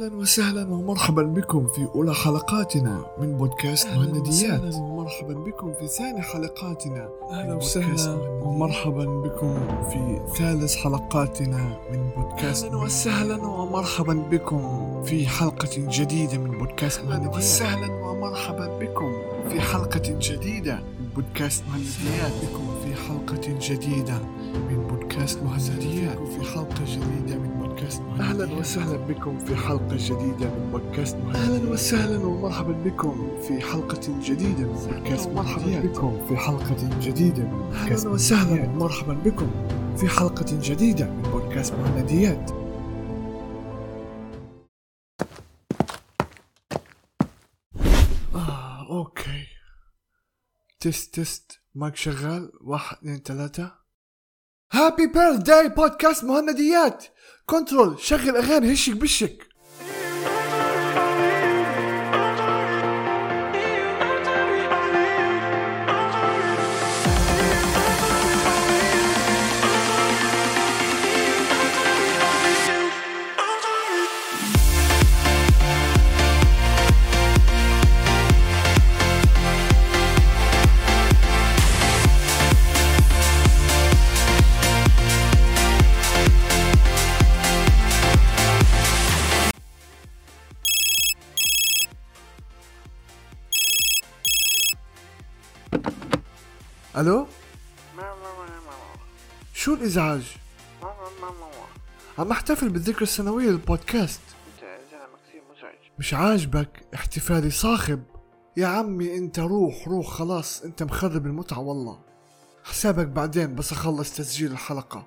أهلا وسهلا ومرحبا بكم في أولى حلقاتنا من بودكاست مهنديات أهلا ومرحبا بكم في ثاني حلقاتنا أهلا وسهلا. ومرحبا بكم في ثالث حلقاتنا من بودكاست أهلا وسهلا ومرحبا بكم في حلقة جديدة من بودكاست أهلا مهنديات وسهلا ومرحبا بكم في حلقة جديدة من بودكاست مهنديات. مهنديات بكم في حلقة جديدة من بودكاست مهنديات في حلقة جديدة من بودكاست مهنديات أهلا وسهلا بكم في حلقة جديدة من بودكاست مهنديات أهلا وسهلا ومرحبا بكم في حلقة جديدة من بودكاست مهنديات بكم في حلقة جديدة من بودكاست أهلا وسهلا. ومرحبا بكم في حلقة جديدة من بودكاست مهنديات آه أوكي. test test. mic شغال. واحد اثنين ثلاثة. happy birthday بودكاست مهنديات control شغل أغاني هشك بشك. ألو؟ شو الإزعاج؟ عم أحتفل بالذكرى السنوية للبودكاست. مش عاجبك؟ احتفالي صاخب. يا عمي أنت روح روح خلاص أنت مخرب المتعة والله. حسابك بعدين بس أخلص تسجيل الحلقة.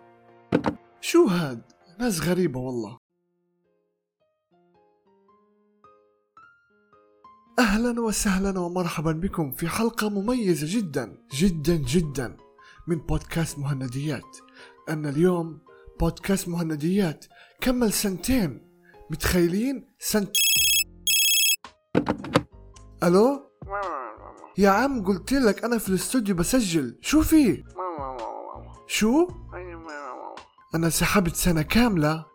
شو هاد؟ ناس غريبة والله. أهلا وسهلا ومرحبا بكم في حلقة مميزة جدا جدا جدا من بودكاست مهنديات. أن اليوم بودكاست مهنديات كمل سنتين. متخيلين؟ سنت ألو؟ يا عم قلت لك أنا في الاستوديو بسجل. شو في شو؟ أنا سحبت سنة كاملة.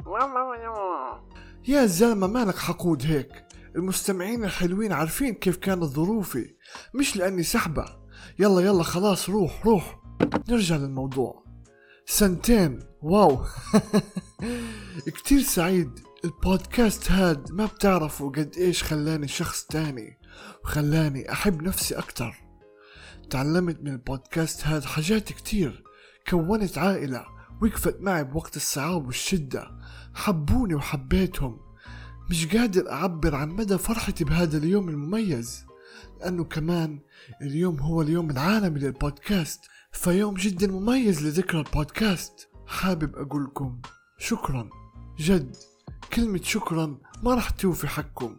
يا زلمة مالك حقود هيك؟ المستمعين الحلوين عارفين كيف كانت ظروفي. مش لأني سحبة. يلا يلا خلاص روح روح. نرجع للموضوع. سنتين. واو. كتير سعيد. البودكاست هاد ما بتعرفوا قد إيش خلاني شخص تاني وخلاني أحب نفسي أكتر. تعلمت من البودكاست هاد حاجات كتير. كونت عائلة وقفت معي بوقت الصعاب والشدة. حبوني وحبيتهم. مش قادر أعبر عن مدى فرحتي بهذا اليوم المميز لأنه كمان اليوم هو اليوم العالمي للبودكاست فيوم جدا مميز لذكرى البودكاست. حابب أقولكم شكرا. جد كلمة شكرا ما راح توفي حقكم.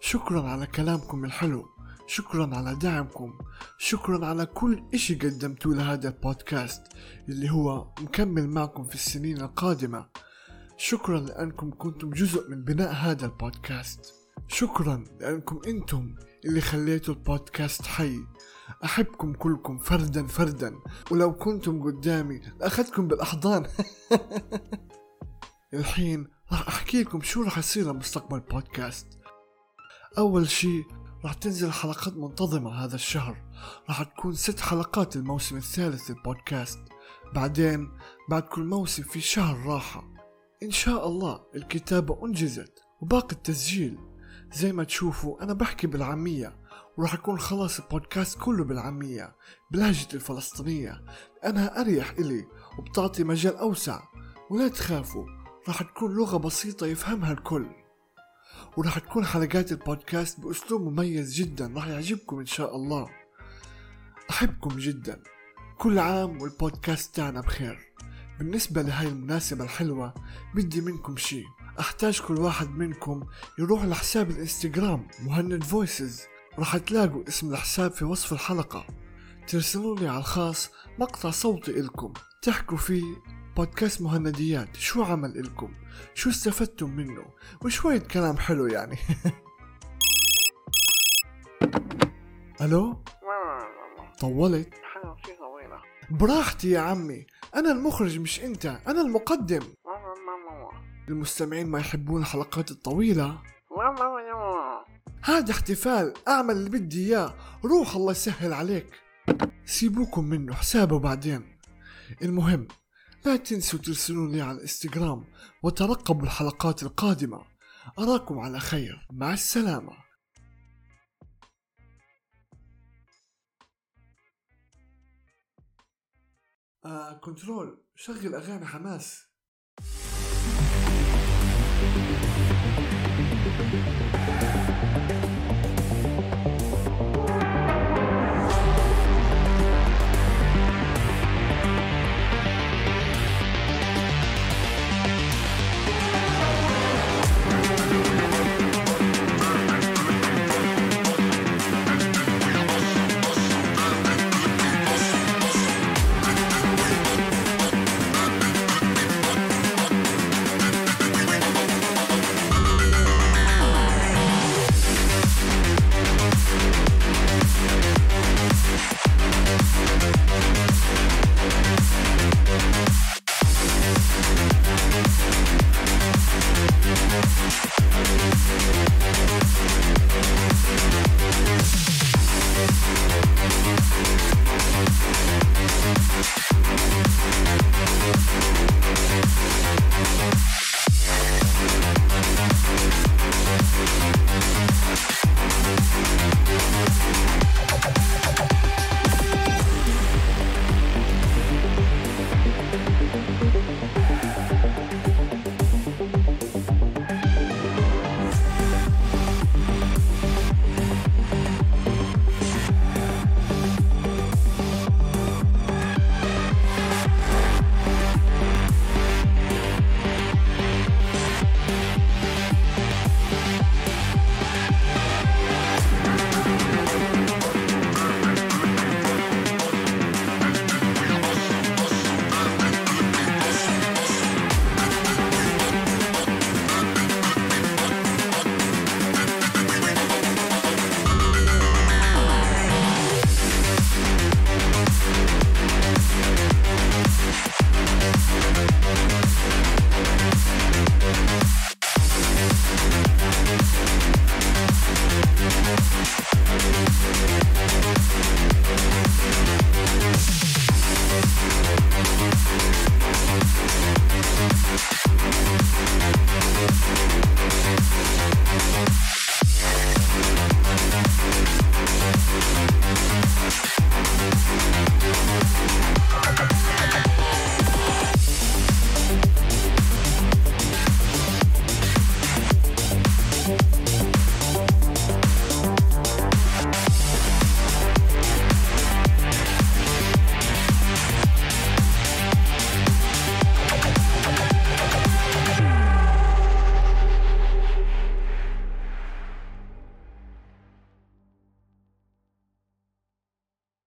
شكرا على كلامكم الحلو شكرا على دعمكم شكرا على كل إشي قدمتوه لهذا البودكاست اللي هو مكمل معكم في السنين القادمة. شكرا لأنكم كنتم جزء من بناء هذا البودكاست. شكرا لأنكم أنتم اللي خليتوا البودكاست حي. أحبكم كلكم فردا فردا. ولو كنتم قدامي لأخذتكم بالأحضان. الحين راح أحكي لكم شو راح يصير لمستقبل البودكاست. أول شي راح تنزل حلقات منتظمة هذا الشهر. راح تكون ست حلقات الموسم الثالث للبودكاست. بعدين بعد كل موسم في شهر راحة. إن شاء الله الكتابة أنجزت وباقي التسجيل. زي ما تشوفوا أنا بحكي بالعامية وراح يكون خلاص البودكاست كله بالعامية بلهجة الفلسطينية. لأنها أريح إلي وبتعطي مجال أوسع. ولا تخافوا راح تكون لغة بسيطة يفهمها الكل. وراح تكون حلقات البودكاست بأسلوب مميز جدا راح يعجبكم إن شاء الله. أحبكم جدا. كل عام والبودكاست تاعنا بخير. بالنسبة لهاي المناسبة الحلوة بدي منكم شي. أحتاج كل واحد منكم يروح لحساب الإنستغرام مهند Voices. راح تلاقوا اسم الحساب في وصف الحلقة. ترسلوا لي على الخاص مقطع صوتي إلكم. تحكوا فيه بودكاست مهنديات شو عمل إلكم؟ شو استفدتم منه؟ وشوية كلام حلو يعني. ألو؟ طولت. براحتي يا عمي. أنا المخرج مش أنت أنا المقدم. المستمعين ما يحبون الحلقات الطويلة. هذا احتفال أعمل اللي بدي إياه. روح الله يسهل عليك. سيبوكم منه حسابه بعدين. المهم لا تنسوا ترسلون لي على الإنستغرام وترقبوا الحلقات القادمة. أراكم على خير. مع السلامة. آه كنترول شغل أغاني حماس.